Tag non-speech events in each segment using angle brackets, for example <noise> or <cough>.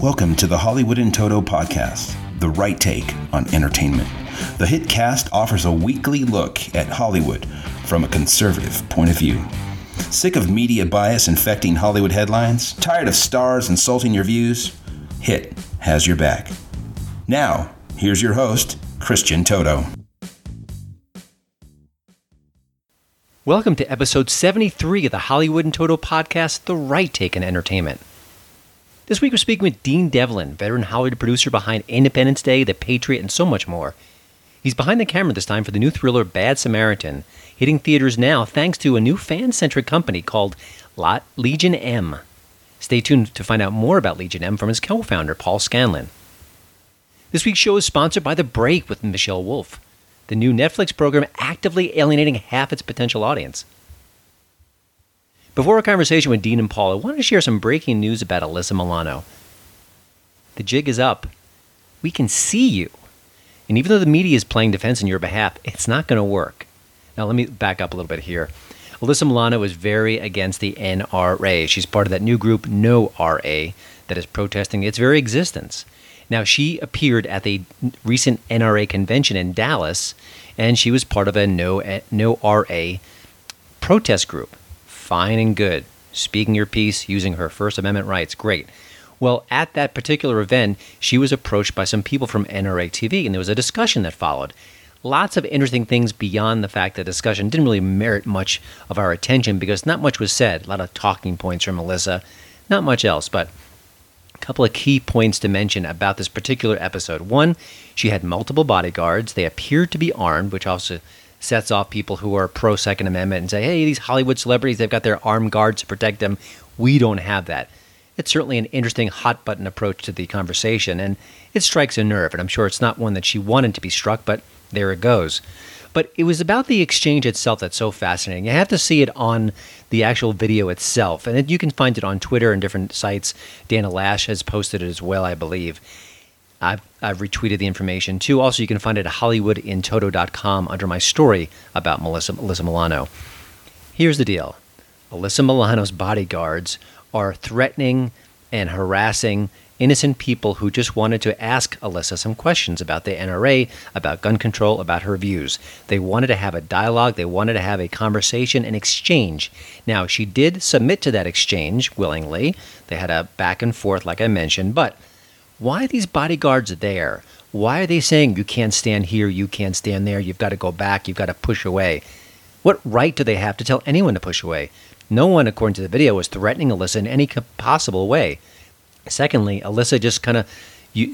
Welcome to the Hollywood in Toto podcast, the right take on entertainment. The hit cast offers a weekly look at Hollywood from a conservative point of view. Sick of media bias infecting Hollywood headlines? Tired of stars insulting your views? Hit has your back. Now, here's your host, Christian Toto. Welcome to episode 73 of the Hollywood in Toto podcast, The Right Take in Entertainment. This week we're speaking with Dean Devlin, veteran Hollywood producer behind Independence Day, The Patriot, and so much more. He's behind the camera this time for the new thriller Bad Samaritan, hitting theaters now thanks to a new fan centric company called Legion M. Stay tuned to find out more about Legion M from his co founder, Paul Scanlan. This week's show is sponsored by The Break with Michelle Wolf, the new Netflix program actively alienating half its potential audience. Before our conversation with Dean and Paul, I wanted to share some breaking news about Alyssa Milano. The jig is up. We can see you. And even though the media is playing defense on your behalf, it's not going to work. Now, let me back up a little bit here. Alyssa Milano is very against the NRA. She's part of that new group, No RA, that is protesting its very existence. Now, she appeared at the recent NRA convention in Dallas, and she was part of a No, eh, no RA protest group fine and good. Speaking your piece, using her First Amendment rights, great. Well, at that particular event, she was approached by some people from NRA TV, and there was a discussion that followed. Lots of interesting things beyond the fact that discussion didn't really merit much of our attention because not much was said. A lot of talking points from Melissa, not much else, but couple of key points to mention about this particular episode. One, she had multiple bodyguards. They appeared to be armed, which also sets off people who are pro Second Amendment and say, hey, these Hollywood celebrities, they've got their armed guards to protect them. We don't have that. It's certainly an interesting hot button approach to the conversation, and it strikes a nerve. And I'm sure it's not one that she wanted to be struck, but there it goes. But it was about the exchange itself that's so fascinating. You have to see it on the actual video itself, and you can find it on Twitter and different sites. Dana Loesch has posted it as well, I believe. I've, I've retweeted the information too. Also, you can find it at HollywoodInToto.com under my story about Melissa, Alyssa Milano. Here's the deal Alyssa Milano's bodyguards are threatening and harassing innocent people who just wanted to ask Alyssa some questions about the NRA, about gun control, about her views. They wanted to have a dialogue, they wanted to have a conversation, an exchange. Now, she did submit to that exchange willingly. They had a back and forth, like I mentioned, but why are these bodyguards there? Why are they saying you can't stand here, you can't stand there, you've got to go back, you've got to push away? What right do they have to tell anyone to push away? No one, according to the video, was threatening Alyssa in any possible way. Secondly, Alyssa just kind of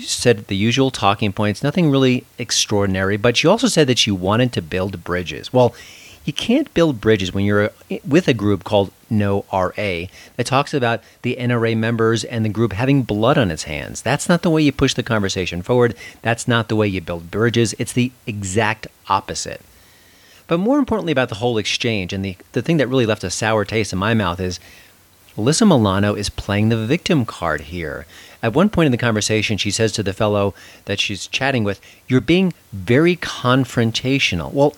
said the usual talking points, nothing really extraordinary, but she also said that she wanted to build bridges. Well, you can't build bridges when you're eh, with a group called No RA that talks about the NRA members and the group having blood on its hands. That's not the way you push the conversation forward. That's not the way you build bridges. It's the exact opposite. But more importantly about the whole exchange, and the, the thing that really left a sour taste in my mouth is Alyssa Milano is playing the victim card here. At one point in the conversation, she says to the fellow that she's chatting with, You're being very confrontational. Well,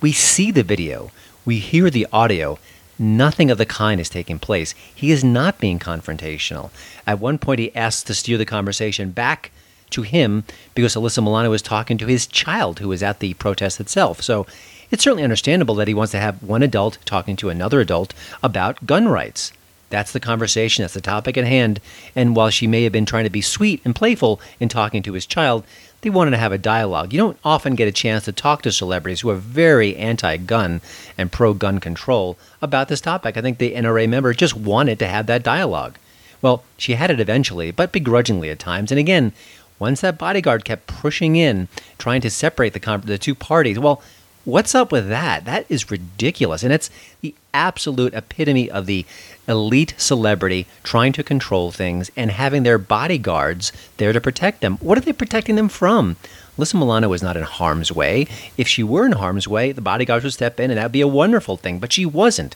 we see the video, we hear the audio. Nothing of the kind is taking place. He is not being confrontational. At one point, he asks to steer the conversation back to him because Alyssa Milano was talking to his child who was at the protest itself. So it's certainly understandable that he wants to have one adult talking to another adult about gun rights. That's the conversation, that's the topic at hand. And while she may have been trying to be sweet and playful in talking to his child, they wanted to have a dialogue. You don't often get a chance to talk to celebrities who are very anti gun and pro gun control about this topic. I think the NRA member just wanted to have that dialogue. Well, she had it eventually, but begrudgingly at times. And again, once that bodyguard kept pushing in, trying to separate the, the two parties, well, What's up with that? That is ridiculous. And it's the absolute epitome of the elite celebrity trying to control things and having their bodyguards there to protect them. What are they protecting them from? Alyssa Milano was not in harm's way. If she were in harm's way, the bodyguards would step in and that would be a wonderful thing, but she wasn't.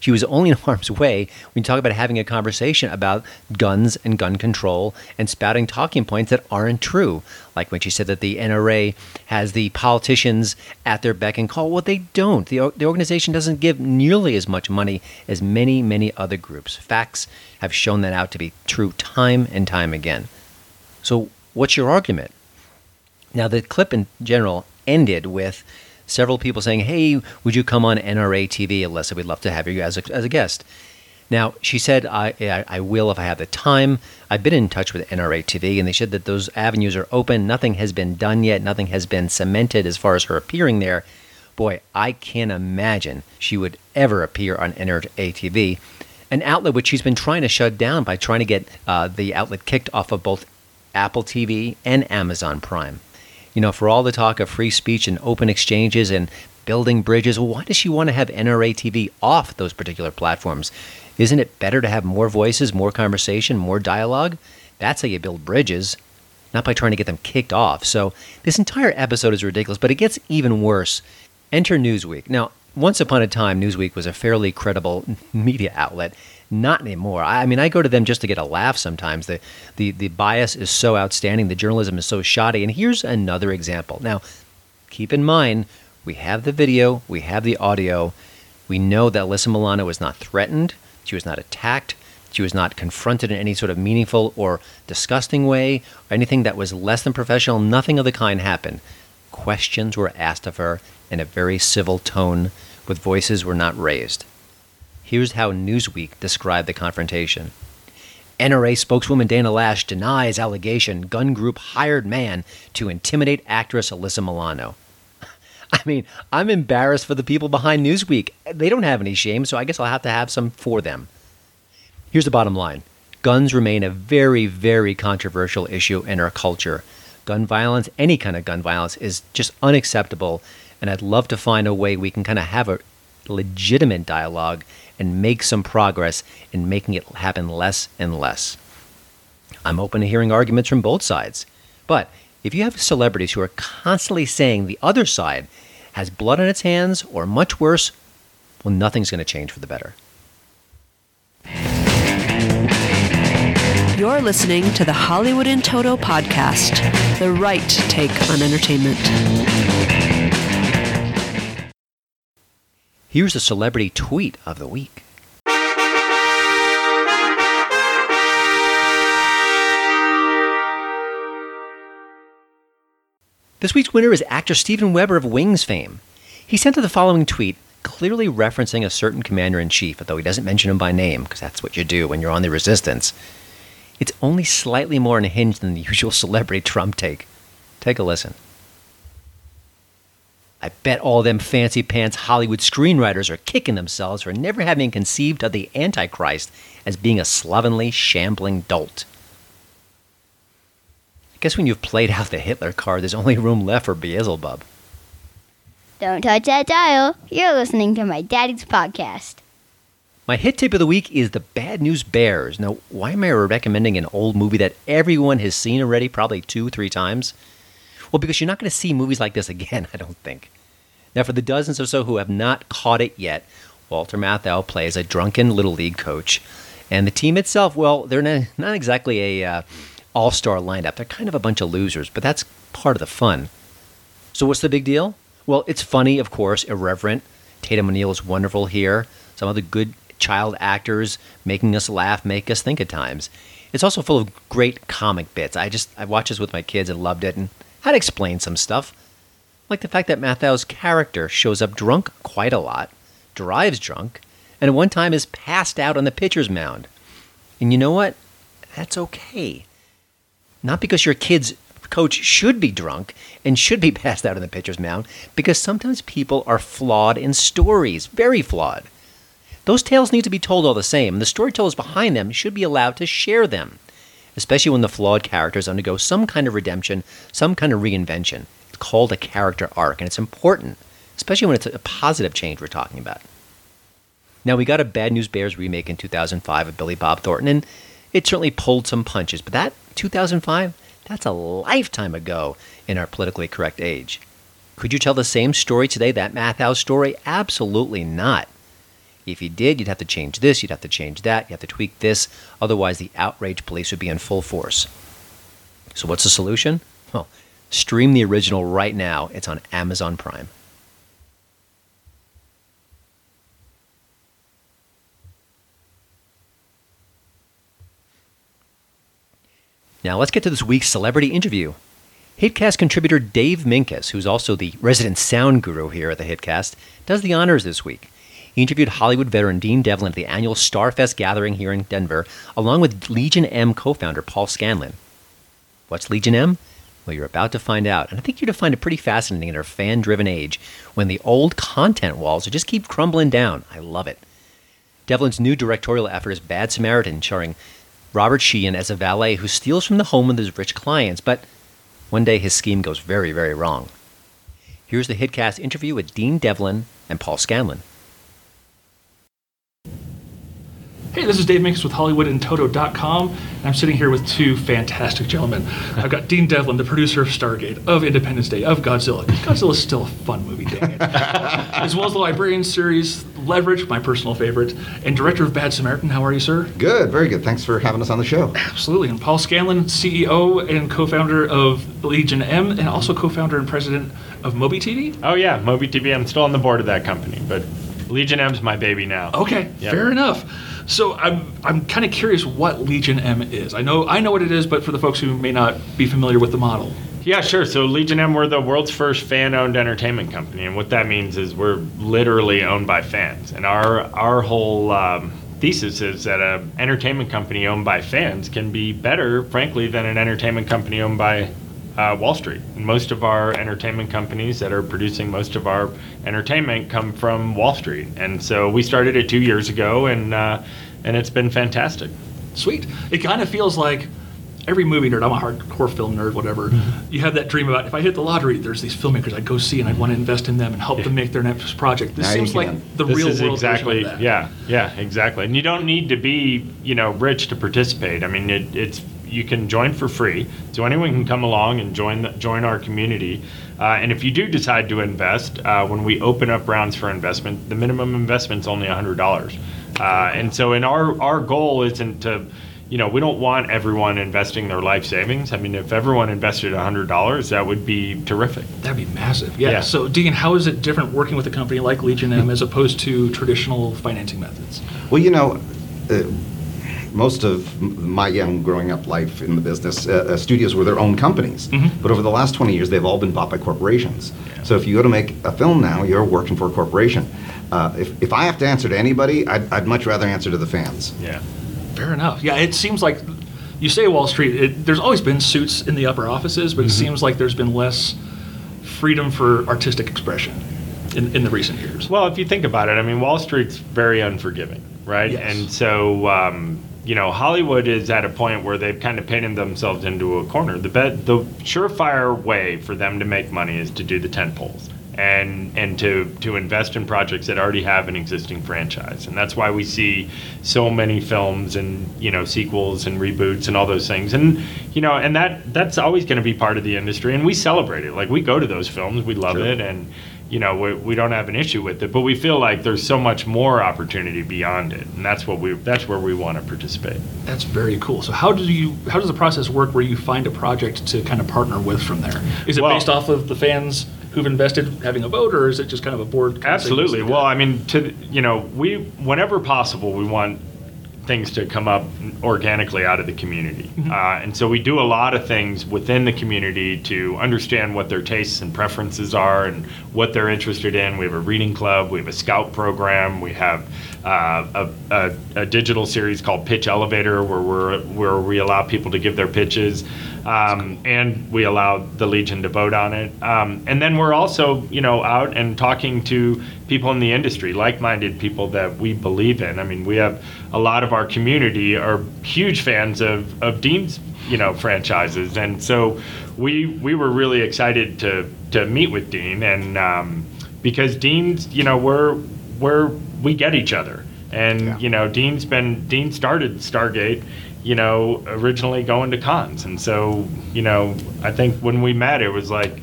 She was only in <laughs> harm's way when you talk about having a conversation about guns and gun control and spouting talking points that aren't true. Like when she said that the NRA has the politicians at their beck and call. Well, they don't. The, the organization doesn't give nearly as much money as many, many other groups. Facts have shown that out to be true time and time again. So, what's your argument? Now, the clip in general ended with several people saying, Hey, would you come on NRA TV, Alyssa? We'd love to have you as a, as a guest. Now, she said, I, I, I, will if I have the time. I've been in touch with NRA TV, and they said that those avenues are open. Nothing has been done yet, nothing has been cemented as far as her appearing there. Boy, I can't imagine she would ever appear on NRA TV, an outlet which she's been trying to shut down by trying to get uh, the outlet kicked off of both Apple TV and Amazon Prime you know, for all the talk of free speech and open exchanges and building bridges, well, why does she want to have NRA TV off those particular platforms? Isn't it better to have more voices, more conversation, more dialogue? That's how you build bridges, not by trying to get them kicked off. So this entire episode is ridiculous, but it gets even worse. Enter Newsweek. Now, once upon a time, Newsweek was a fairly credible <laughs> media outlet. Not anymore. I mean, I go to them just to get a laugh sometimes. The, the, the bias is so outstanding, the journalism is so shoddy. And here's another example. Now, keep in mind, we have the video, we have the audio. We know that Alyssa Milano was not threatened, she was not attacked, she was not confronted in any sort of meaningful or disgusting way, or anything that was less than professional. Nothing of the kind happened. Questions were asked of her in a very civil tone, with voices were not raised. Here's how Newsweek described the confrontation. NRA spokeswoman Dana Loesch denies allegation gun group hired man to intimidate actress Alyssa Milano. <laughs> I mean, I'm embarrassed for the people behind Newsweek. They don't have any shame, so I guess I'll have to have some for them. Here's the bottom line guns remain a very, very controversial issue in our culture. Gun violence, any kind of gun violence, is just unacceptable, and I'd love to find a way we can kind of have a legitimate dialogue and make some progress in making it happen less and less. I'm open to hearing arguments from both sides. But if you have celebrities who are constantly saying the other side has blood on its hands or much worse, well, nothing's going to change for the better. You're listening to the Hollywood in Toto podcast, the right take on entertainment. Here's a celebrity tweet of the week. This week's winner is actor Steven Weber of Wings fame. He sent the following tweet, clearly referencing a certain commander in chief, although he doesn't mention him by name, because that's what you do when you're on the resistance. It's only slightly more unhinged than the <laughs> usual celebrity Trump take. Take a listen. I bet all them fancy pants Hollywood screenwriters are kicking themselves for never having conceived of the Antichrist as being a slovenly, shambling dolt. I guess when you've played out the Hitler card, there's only room left for Beelzebub. Don't touch that dial. You're listening to my daddy's podcast. My hit tip of the week is The Bad News Bears. Now, why am I recommending an old movie that everyone has seen already, probably two, three times? Well, because you're not going to see movies like this again, <laughs> I don't think. Now, for the dozens or so who have not caught it yet, Walter Matthau plays a drunken Little League coach. And the team itself, well, they're not exactly a uh, all-star lineup. They're kind of a bunch of losers, but that's part of the fun. So what's the big deal? Well, it's funny, of course, irreverent. Tatum O'Neal is wonderful here. Some of the good child actors making us laugh, make us think at times. It's also full of great comic bits. I just I watched this with my kids and loved it and to explain some stuff. Like the fact that Matthau's character shows up drunk quite a lot, drives drunk, and at one time is passed out on the pitcher's mound. And you know what? That's okay. Not because your kid's coach should be drunk and should be <laughs> passed out on the pitcher's mound, because sometimes people are flawed in stories, very flawed. Those tales need to be told all the same, and the storytellers behind them should be allowed to share them, especially when the flawed characters undergo some kind of redemption, some kind of reinvention. It's called a character arc, and it's important, especially when it's a positive change we're talking about. Now, we got a Bad News Bears remake in 2005 of Billy Bob Thornton, and it certainly pulled some punches, but that 2005, that's a lifetime ago in our politically correct age. Could you tell the same story today, that Matthau story? Absolutely not. If you did, you'd have to change this, you'd have to change that, you have to tweak this. Otherwise, the outrage police would be in full force. So, what's the solution? Well, stream the original right now. It's on Amazon Prime. Now, let's get to this week's celebrity interview. Hitcast contributor Dave Minkus, who's also the resident sound guru here at the Hitcast, does the honors this week. He interviewed Hollywood veteran Dean Devlin at the annual Starfest gathering here in Denver, along with Legion M co founder Paul Scanlan. What's Legion M? Well, you're about to find out, and I think you're going to find it pretty fascinating in our fan driven age when the old content walls just keep crumbling down. I love it. Devlin's new directorial effort is Bad Samaritan, starring Robert Sheehan as a valet who steals from the home of his rich clients, but one day his scheme goes very, very wrong. Here's the Hitcast interview with Dean Devlin and Paul Scanlan. Hey, this is Dave Minkus with HollywoodandToto.com, and I'm sitting here with two fantastic gentlemen. <laughs> I've got Dean Devlin, the producer of Stargate, of Independence Day, of Godzilla. Godzilla's still a fun movie, dang it. <laughs> as well as the Librarian series, Leverage, my personal favorite, and director of Bad Samaritan. How are you, sir? Good, very good. Thanks for having us on the show. Absolutely. And Paul Scanlan, CEO and co-founder of Legion M, and also co-founder and president of MobiTV. Oh yeah, MobiTV. I'm still on the board of that company, but Legion M's my baby now. Okay, Yep. fair enough. So I'm I'm kind of curious what Legion M is. I know I know what it is, but for the folks who may not be familiar with the model. Yeah, sure. So Legion M, we're the world's first fan-owned entertainment company, and what that means is we're literally owned by fans. And our our whole um, thesis is that an entertainment company owned by fans can be better, frankly, than an entertainment company owned by uh, Wall Street. And most of our entertainment companies that are producing most of our entertainment come from Wall Street. And so we started it two years ago, and uh, and it's been fantastic. Sweet. It kind of feels like every movie nerd. I'm a hardcore film nerd, whatever. Mm-hmm. You have that dream about if I hit the lottery, there's these filmmakers I'd go see and I'd want to invest in them and help them make their next project. This Now seems like the this real is world exactly version of that. yeah yeah exactly and you don't need to be you know rich to participate i mean it, it's you can join for free so anyone can come along and join the, join our community uh, and if you do decide to invest uh, when we open up rounds for investment the minimum investment is only $100 uh, and so in our our goal isn't to you know, we don't want everyone investing their life savings. I mean, if everyone invested $100, that would be terrific. That'd be massive. Yeah. Yeah. So, Dean, how is it different working with a company like Legion M as opposed to traditional financing methods? Well, you know, uh, most of my young growing up life in the business, uh, uh, studios were their own companies. But over the last 20 years, they've all been bought by corporations. So if you go to make a film now, you're working for a corporation. Uh, if, if I have to answer to anybody, I'd, I'd much rather answer to the fans. Yeah. Fair enough. Yeah, it seems like you say Wall Street. It, there's always been suits in the upper offices, but it Mm-hmm. seems like there's been less freedom for artistic expression in, in the recent years. Well, if you think about it, I mean, Wall Street's very unforgiving, right? Yes. And so, um, you know, Hollywood is at a point where they've kind of painted themselves into a corner. The bet, the surefire way for them to make money is to do the tent poles and and to to invest in projects that already have an existing franchise. And that's why we see so many films and you know sequels and reboots and all those things. And you know, and that that's always going to be part of the industry. And we celebrate it. Like we go to those films, we love Sure. it, and you know we, we don't have an issue with it but we feel like there's so much more opportunity beyond it and that's what we that's where we want to participate That's very cool. So how do you how does the process work where you find a project to kind of partner with from there? Is it Well- based off of the fans who've invested having a vote, or is it just kind of a board? absolutely well i mean to you know we whenever possible we want things to come up organically out of the community. Uh, and so we do a lot of things within the community to understand what their tastes and preferences are and what they're interested in. We have a reading club we have a scout program we have uh, a, a, a digital series called pitch elevator where we're where we allow people to give their pitches um, and we allow the Legion to vote on it. Um, and then we're also, you know, out and talking to people in the industry, like-minded people that we believe in. I mean, we have a lot of our community are huge fans of, of Dean's, you know, franchises, and so we we were really excited to to meet with Dean, and um, because Dean's, you know, we're we're we get each other, and Yeah. you know, Dean's been Dean started Stargate you know, originally going to cons. And so, you know, I think when we met, it was like,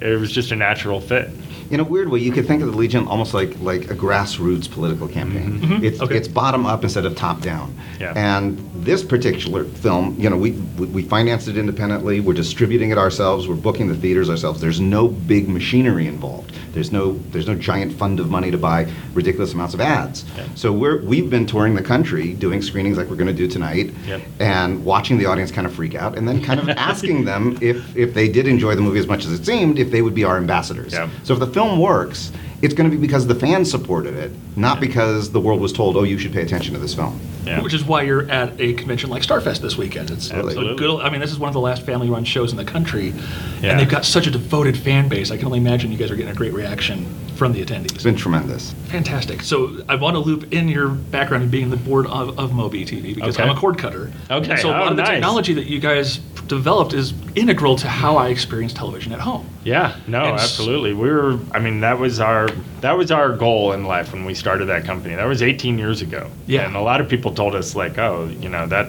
it was just a natural fit. In a weird way, you could think of the Legion almost like like a grassroots political campaign. Mm-hmm. Mm-hmm. It's Okay. it's bottom up instead of top down. Yeah. And this particular film, you know, we we we financed it independently. We're distributing it ourselves. We're booking the theaters ourselves. There's no big machinery involved. There's no there's no giant fund of money to buy ridiculous amounts of ads. Yeah. So we're we've been touring the country doing screenings like we're going to do tonight, Yep. and watching the audience kind of freak out, and then kind of <laughs> asking them if if they did enjoy the movie as much as it seemed, if they would be our ambassadors. Yep. So if the film works, it's going to be because the fans supported it, not because the world was told, "Oh, you should pay attention to this film." Yeah. Which is why you're at a convention like Starfest this weekend. It's a Absolutely. good. I mean, this is one of the last family-run shows in the country, Yeah. and they've got such a devoted fan base. I can only imagine you guys are getting a great reaction from the attendees. It's been tremendous. Fantastic. So I want to loop in your background in being the board of, of MobiTV because Okay. I'm a cord cutter. Okay. And so a lot Oh, of the nice. technology that you guys developed is integral to how I experience television at home. Yeah, no, And absolutely. We were. I mean, that was our that was our goal in life when we started that company. That was 18 years ago. Yeah. and a lot of people told us like, oh, you know that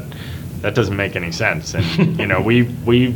that doesn't make any sense, and <laughs> you know we we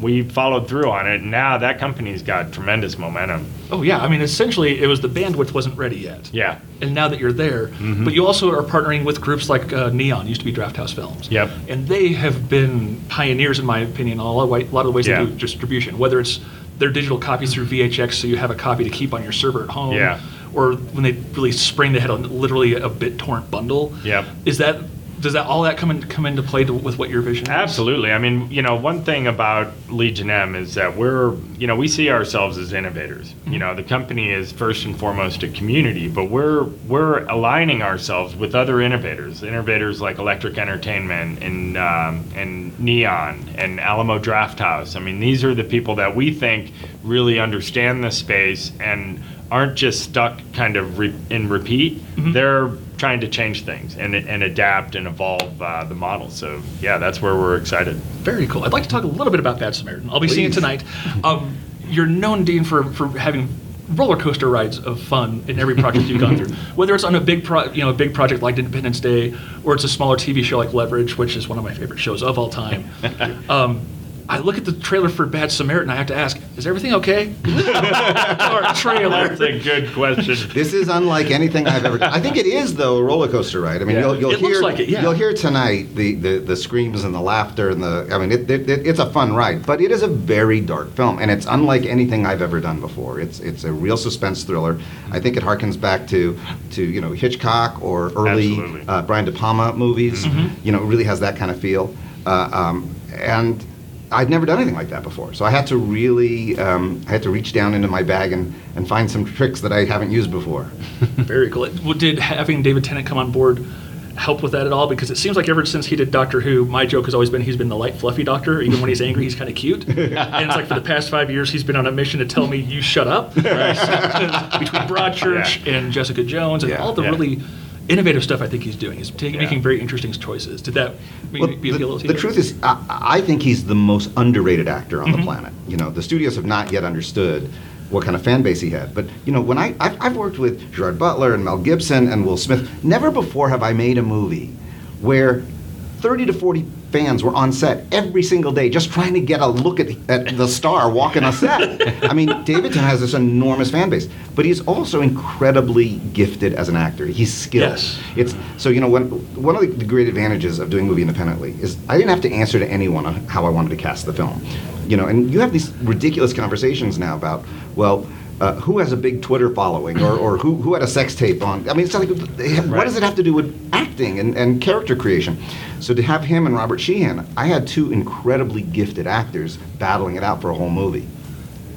we followed through on it. And now that company's got tremendous momentum. Oh yeah, I mean essentially it was the bandwidth wasn't ready yet. Yeah. And now that you're there, but you also are partnering with groups like uh, Neon, used to be Draft House Films. Yep. And they have been pioneers, in my opinion, on a lot of, way, a lot of the ways Yeah. they do distribution. Whether it's their digital copies through VHX, so you have a copy to keep on your server at home. Yeah. Or when they really spring, they had a, literally a BitTorrent bundle. Yep. Is that does that all that come in, come into play to, with what your vision is? Absolutely. I mean, you know, one thing about Legion M is that we're, you know, we see ourselves as innovators. You know, the company is first and foremost a community, but we're we're aligning ourselves with other innovators, innovators like Electric Entertainment and um, and Neon and Alamo Draft House. I mean, these are the people that we think really understand the space and aren't just stuck kind of re- in repeat. They're trying to change things and, and adapt and evolve uh, the model. So yeah, that's where we're excited. Very cool. I'd like to talk a little bit about Bad Samaritan. I'll be seeing it tonight. Um, you're known, Dean, for, for having roller coaster rides of fun in every project you've gone through. <laughs> Whether it's on a big pro, you know, a big project like Independence Day, or it's a smaller TV show like Leverage, which is one of my favorite shows of all time. <laughs> Um, I look at the trailer for Bad Samaritan. I have to ask: Is everything okay? <laughs> Our trailer. That's a good question. This is unlike anything I've ever done. I think it is though a roller coaster ride. I mean, Yeah. you'll, you'll It hear looks like it, yeah. you'll hear tonight the, the, the screams and the laughter and the. I mean, it, it, it- it's a fun ride, but it is a very dark film, and it's unlike anything I've ever done before. It's it's a real suspense thriller. I think it harkens back to to you know Hitchcock or early uh, Brian De Palma movies. Mm-hmm. You know, it really has that kind of feel, uh, um, and. I'd never done anything like that before, so I had to really, um, I had to reach down into my bag and, and find some tricks that I haven't used before. <laughs> Very cool. Well, Did having David Tennant come on board help with that at all? Because it seems like ever since he did Doctor Who, my joke has always been he's been the light, fluffy doctor. Even when he's angry, he's kind of cute. <laughs> and it's like for the past five years, he's been on a mission to tell me, you shut up. <laughs> Between Broadchurch and Jessica Jones and Yeah. all the Yeah. really innovative stuff I think he's doing. He's taking, Yeah. making very interesting choices. Did that make, Well, be the, appeal to the you? truth is, I, I think he's the most underrated actor Mm-hmm. on the planet. You know, the studios have not yet understood what kind of fan base he had. But you know, when I I've, I've worked with Gerard Butler and Mel Gibson and Will Smith, never before have I made a movie where 30 to 40 fans were on set every single day just trying to get a look at, at the star walking a set. I mean, <laughs> Davidson has this enormous fan base, but he's also incredibly gifted as an actor. He's skilled. Yes. It's so you know when one of the, the great advantages of doing movie independently is I didn't have to answer to anyone on how I wanted to cast the film. You know, and you have these ridiculous conversations now about well. Uh, who has a big Twitter following, or, or who, who had a sex tape on? I mean, it's like, they have- what does it have to do with acting and, and character creation? So to have him and Robert Sheehan, I had two incredibly gifted actors battling it out for a whole movie.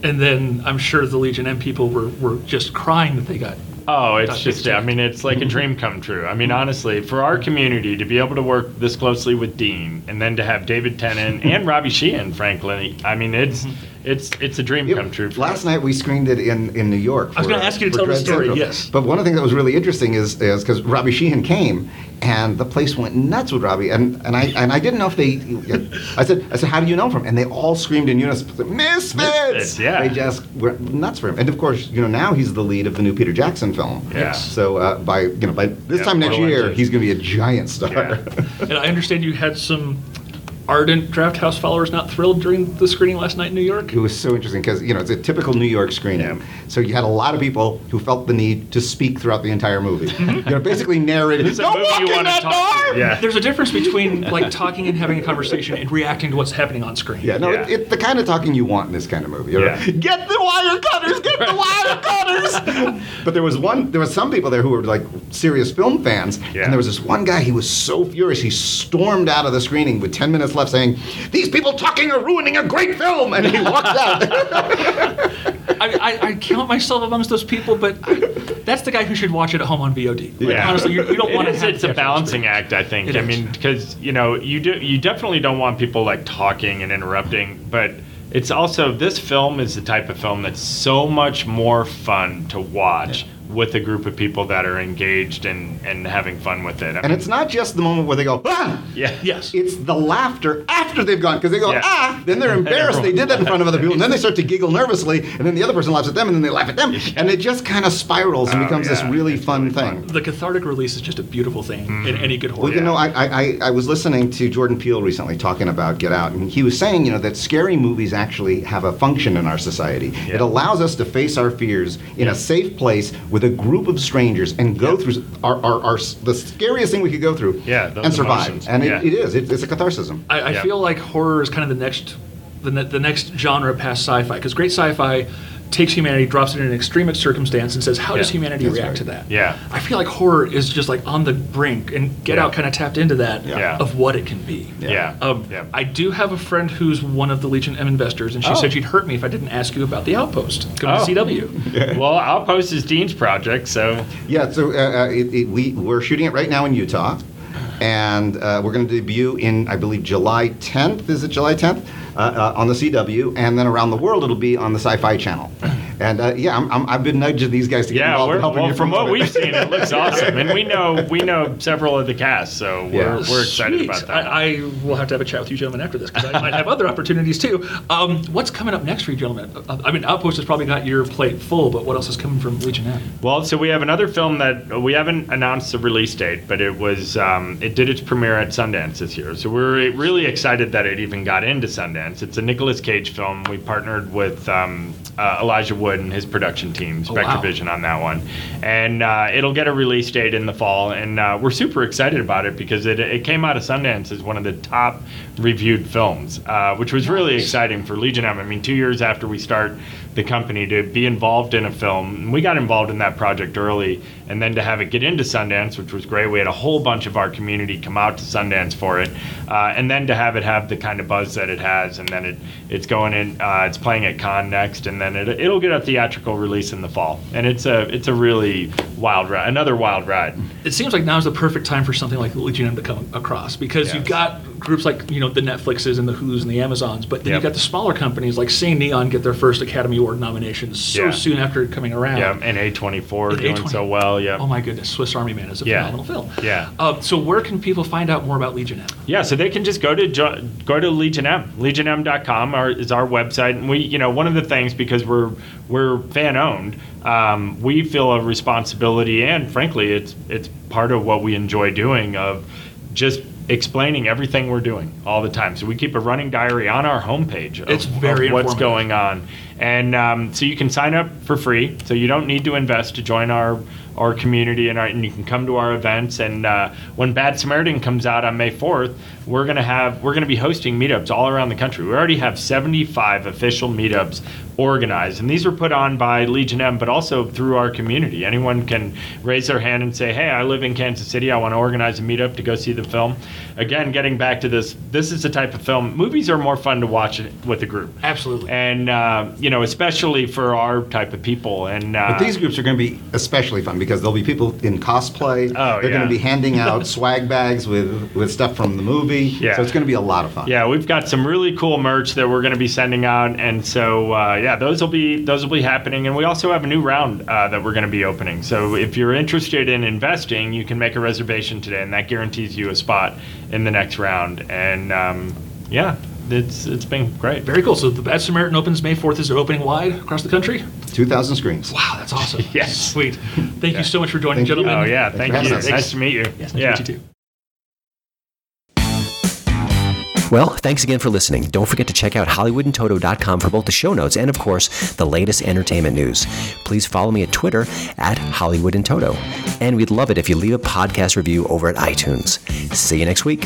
And then I'm sure the Legion M people were, were just crying that they got. Oh, it's Dr. just, I mean, it's like a dream come true. I mean, honestly, for our community to be able to work this closely with Dean and then to have David Tennant and <laughs> Robbie Sheehan, frankly, I mean, it's it's it's a dream Yep. come true. Last night we screened it in, in New York. I was gonna ask you to for tell the story, Central. yes. But one of the things that was really interesting is is because Robbie Sheehan came and the place went nuts with Robbie and, and I and I didn't know if they. I said I said how do you know from? And they all screamed in unison, Misfits! Misfits, yeah. They just were nuts for him. And of course, you know now he's the lead of the new Peter Jackson film. Yeah. So uh, by you know by this Yeah, time next year Engines. he's going to be a giant star. Yeah. And I understand you had some ardent Draft House followers not thrilled during the screening last night in New York? It was so interesting because you know it's a typical New York screening. So you had a lot of people who felt the need to speak throughout the entire movie. <laughs> you know, basically narrated. It's a Don't movie walk you in that talk door! Yeah. There's a difference <laughs> between like talking and having a conversation and reacting to what's happening on screen. Yeah, no, Yeah. It, it's the kind of talking you want in this kind of movie. you know? Yeah. Get the wire cutters, get the wire cutters. <laughs> but there was one, there was some people there who were like serious film fans, Yeah. and there was this one guy. He was so furious, he stormed out of the screening with ten minutes left, saying, "These people talking are ruining a great film," and he walked out. <laughs> I, I, I count myself amongst those people, but I, that's the guy who should watch it at home on VOD. Like, Yeah. Honestly, you, you don't It want to is- have It's a balancing screen. act, I think. It I is. mean, because you know, you do, you definitely don't want people like talking and interrupting, but it's also this film is the type of film that's so much more fun to watch with a group of people that are engaged and and having fun with it. I and mean, it's not just the moment where they go, "Ah." yeah, Yes. It's the laughter after they've gone because they go Yeah. ah, then they're <laughs> embarrassed they did that in front of other people, and then they start to giggle nervously, and then the other person laughs at them, and then they laugh at them, and it just kind of spirals and Oh, becomes this really It's fun really thing. fun. the cathartic release is just a beautiful thing in any good horror. Well, you know, I, I, I- I was listening to Jordan Peele recently talking about Get Out, and he was saying, you know, that scary movies actually have a function in our society. It allows us to face our fears in a safe place with a group of strangers and go through our, our, our the scariest thing we could go through Yeah, those and survive. emotions. And it, Yeah. it is. It, it's a catharsis. I, I Yeah. feel like horror is kind of the next the, ne- the next genre past sci-fi because great sci-fi takes humanity, drops it in an extreme circumstance, and says, "How does humanity That's react right. to that?" Yeah. I feel like horror is just like on the brink, and Get Yeah. Out kind of tapped into that Yeah. of what it can be. yeah, Um, yeah. I do have a friend who's one of the Legion M investors, and she Oh. said she'd hurt me if I didn't ask you about the Outpost coming Oh. to CW. <laughs> well, Outpost is Dean's project, so Yeah, so uh, uh, it, it, we we're shooting it right now in Utah, and uh, we're going to debut in I believe July 10th. Is it July 10th uh, uh, on the CW, and then around the world it'll be on the Sci-Fi Channel. And uh, yeah, I'm, I'm, I've been nudging these guys to get yeah. involved We're, helping well, you from what it. we've seen, it looks <laughs> awesome, and we know we know several of the cast, so we're, Yeah. we're excited Sweet. about that. I, I will have to have a chat with you gentlemen after this because I might have other opportunities too. Um, what's coming up next for you gentlemen? Uh, I mean, Outpost has probably got your plate full, but what else is coming from Legion M? Well, so we have another film that we haven't announced the release date, but it was um, it did its premiere at Sundance this year. So we're really excited that it even got into Sundance. It's a Nicolas Cage film. We partnered with um, uh, Elijah Wood and his production team, Oh, wow. On that one, and uh, it'll get a release date in the fall. And uh, we're super excited about it because it, it came out of Sundance as one of the top reviewed films, uh, which was really exciting for Legion M. I mean, two years after we start the company to be involved in a film. And we got involved in that project early, and then to have it get into Sundance, which was great. We had a whole bunch of our community come out to Sundance for it, uh, and then to have it have the kind of buzz that it has, and then it it's going in, uh, it's playing at Cannes next, and then it, it'll get a theatrical release in the fall. And it's a it's a really wild ride, another wild ride. It seems like now is the perfect time for something like Legion M to come across because you've got groups like you know the Netflixes and the Who's and the Amazons, but then Yep. you've got the smaller companies like Say Neon get their first Academy Award nominations so Yeah. soon after coming around. Yeah, and A24 doing A20 so well. Yeah. Oh my goodness, Swiss Army Man is a Yeah. phenomenal film. Yeah. Uh, so where can people find out more about Legion M? Yeah, so they can just go to jo- go to Legion M. LegionM.com our, is our website, and we, you know, one of the things because we're we're fan owned, um, we feel a responsibility, and frankly, it's it's part of what we enjoy doing of just explaining everything we're doing all the time. So we keep a running diary on our homepage of, It's very of what's going on, and um, so you can sign up for free. So you don't need to invest to join our our community, and, our, and you can come to our events. And uh, when Bad Samaritan comes out on May fourth, we're gonna have we're gonna be hosting meetups all around the country. We already have seventy five official meetups organized, and these are put on by Legion M, but also through our community. Anyone can raise their hand and say, "Hey, I live in Kansas City. I want to organize a meetup to go see the film." Again, getting back to this, this is the type of film. Movies are more fun to watch with a group, Absolutely. and uh, you know, especially for our type of people. And uh, But these groups are going to be especially fun because there'll be people in cosplay. Oh, They're yeah. going to be handing out <laughs> swag bags with, with stuff from the movie. Yeah. So it's going to be a lot of fun. Yeah, we've got some really cool merch that we're going to be sending out, and so uh, yeah, those will be those will be happening. And we also have a new round uh, that we're going to be opening. So if you're interested in investing, you can make a reservation today, and that guarantees you a spot in the next round. And um, yeah, it's it's been great. Very cool. So the Bad Samaritan opens May 4th. Is it opening wide across the country? 2,000 screens. Wow, that's <laughs> awesome. Yes. Sweet. Thank you so much for joining, Thank you. gentlemen. Oh yeah, Thanks thank you. us. Nice to meet you. Yes, nice yeah. to meet you too. Well, thanks again for listening. Don't forget to check out HollywoodandToto.com for both the show notes and, of course, the latest entertainment news. Please follow me at Twitter at Hollywood and Toto. And we'd love it if you leave a podcast review over at iTunes. See you next week.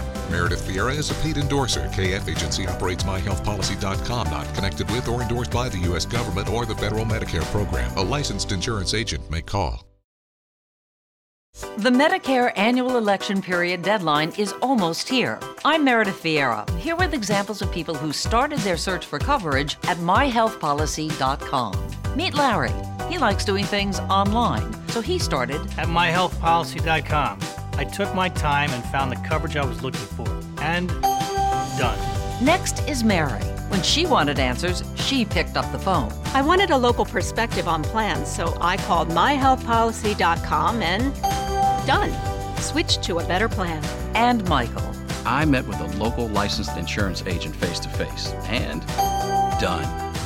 Meredith Vieira is a paid endorser. KF Agency operates myhealthpolicy.com, not connected with or endorsed by the U.S. government or the federal Medicare program. A licensed insurance agent may call. The Medicare annual election period deadline is almost here. I'm Meredith Vieira, here with examples of people who started their search for coverage at myhealthpolicy.com. Meet Larry. He likes doing things online, so he started at myhealthpolicy.com. I took my time and found the coverage I was looking for. And done. Next is Mary. When she wanted answers, she picked up the phone. I wanted a local perspective on plans, so I called myhealthpolicy.com and done. Switched to a better plan. And Michael. I met with a local licensed insurance agent face to face and done.